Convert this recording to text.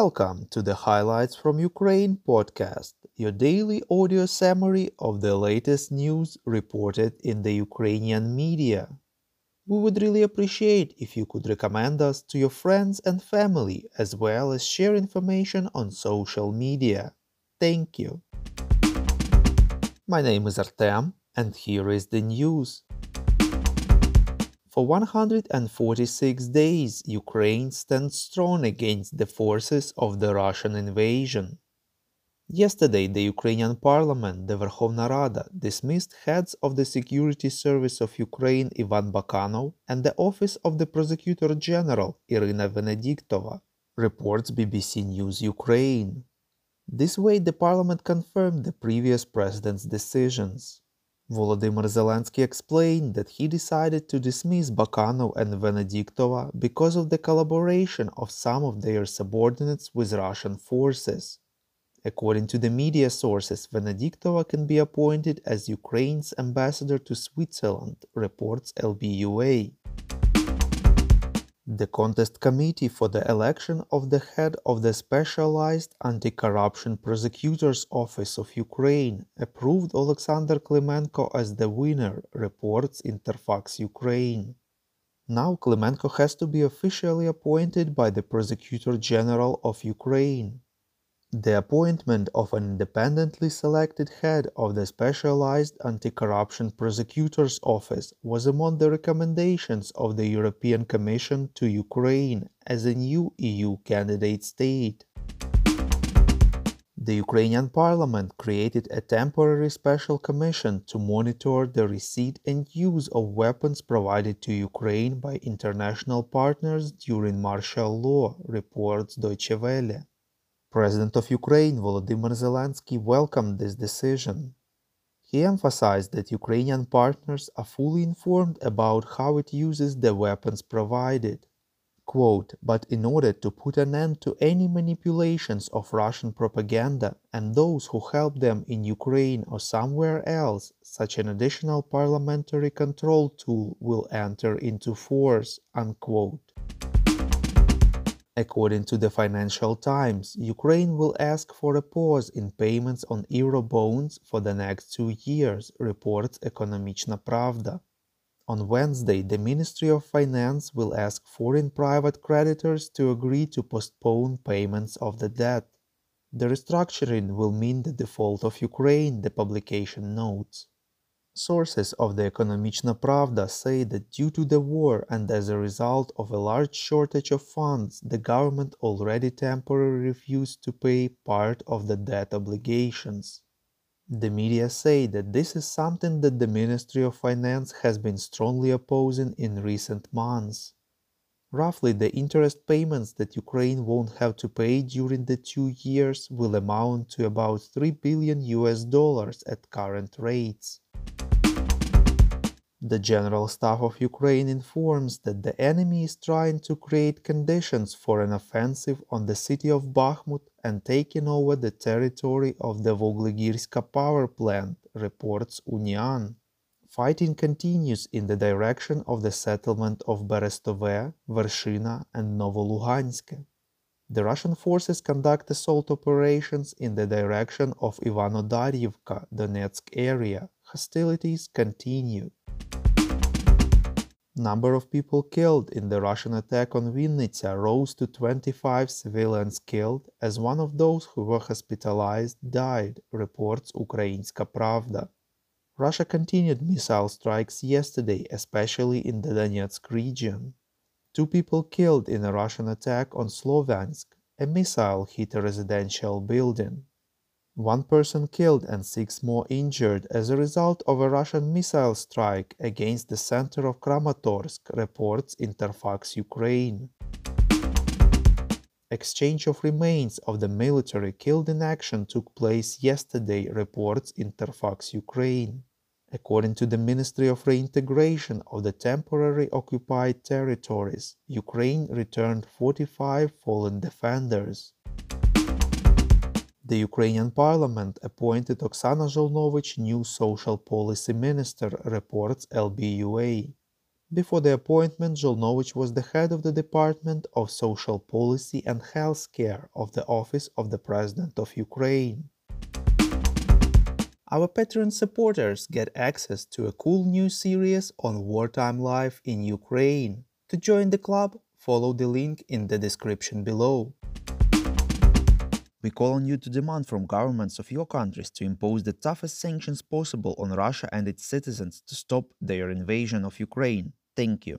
Welcome to the Highlights from Ukraine podcast, your daily audio summary of the latest news reported in the Ukrainian media. We would really appreciate if you could recommend us to your friends and family as well as share information on social media. Thank you. My name is Artem, and here is the news. For 146 days, Ukraine stands strong against the forces of the Russian invasion. Yesterday, the Ukrainian parliament, the Verkhovna Rada, dismissed heads of the Security Service of Ukraine Ivan Bakanov and the Office of the Prosecutor General Irina Venediktova, reports BBC News Ukraine. This way, the parliament confirmed the previous president's decisions. Volodymyr Zelensky explained that he decided to dismiss Bakanov and Venediktova because of the collaboration of some of their subordinates with Russian forces. According to the media sources, Venediktova can be appointed as Ukraine's ambassador to Switzerland, reports LBUA. The contest committee for the election of the head of the Specialized Anti-Corruption Prosecutor's Office of Ukraine approved Alexander Klimenko as the winner, reports Interfax Ukraine. Now Klimenko has to be officially appointed by the Prosecutor General of Ukraine. The appointment of an independently selected head of the Specialized Anti-Corruption Prosecutor's Office was among the recommendations of the European Commission to Ukraine as a new EU candidate state. The Ukrainian parliament created a temporary special commission to monitor the receipt and use of weapons provided to Ukraine by international partners during martial law, reports Deutsche Welle. President of Ukraine Volodymyr Zelensky welcomed this decision. He emphasized that Ukrainian partners are fully informed about how it uses the weapons provided. Quote, but in order to put an end to any manipulations of Russian propaganda and those who help them in Ukraine or somewhere else, such an additional parliamentary control tool will enter into force, unquote. According to the Financial Times, Ukraine will ask for a pause in payments on euro bonds for the next two years, reports Ekonomichna Pravda. On Wednesday, the Ministry of Finance will ask foreign private creditors to agree to postpone payments of the debt. The restructuring will mean the default of Ukraine, the publication notes. Sources of the Ekonomichna Pravda say that due to the war and as a result of a large shortage of funds, the government already temporarily refused to pay part of the debt obligations. The media say that this is something that the Ministry of Finance has been strongly opposing in recent months. Roughly, the interest payments that Ukraine won't have to pay during the two years will amount to about 3 billion US dollars at current rates. The General Staff of Ukraine informs that the enemy is trying to create conditions for an offensive on the city of Bakhmut and taking over the territory of the Vuhlehirska power plant, reports Unian. Fighting continues in the direction of the settlement of Berestove, Vershina and Novoluhansk. The Russian forces conduct assault operations in the direction of Ivanodaryivka, Donetsk area. Hostilities continue. Number of people killed in the Russian attack on Vinnytsia rose to 25 civilians killed as one of those who were hospitalized died, reports Ukrainska Pravda. Russia continued missile strikes yesterday, especially in the Donetsk region. Two people killed in a Russian attack on Sloviansk. A missile hit a residential building. One person killed and six more injured as a result of a Russian missile strike against the center of Kramatorsk, reports Interfax Ukraine. Exchange of remains of the military killed in action took place yesterday, reports Interfax Ukraine. According to the Ministry of Reintegration of the temporary occupied territories, Ukraine returned 45 fallen defenders. The Ukrainian parliament appointed Oksana Zholnovich new social policy minister, reports LBUA. Before the appointment, Zholnovich was the head of the Department of Social Policy and Health Care of the Office of the President of Ukraine. Our Patreon supporters get access to a cool new series on wartime life in Ukraine. To join the club, follow the link in the description below. We call on you to demand from governments of your countries to impose the toughest sanctions possible on Russia and its citizens to stop their invasion of Ukraine. Thank you.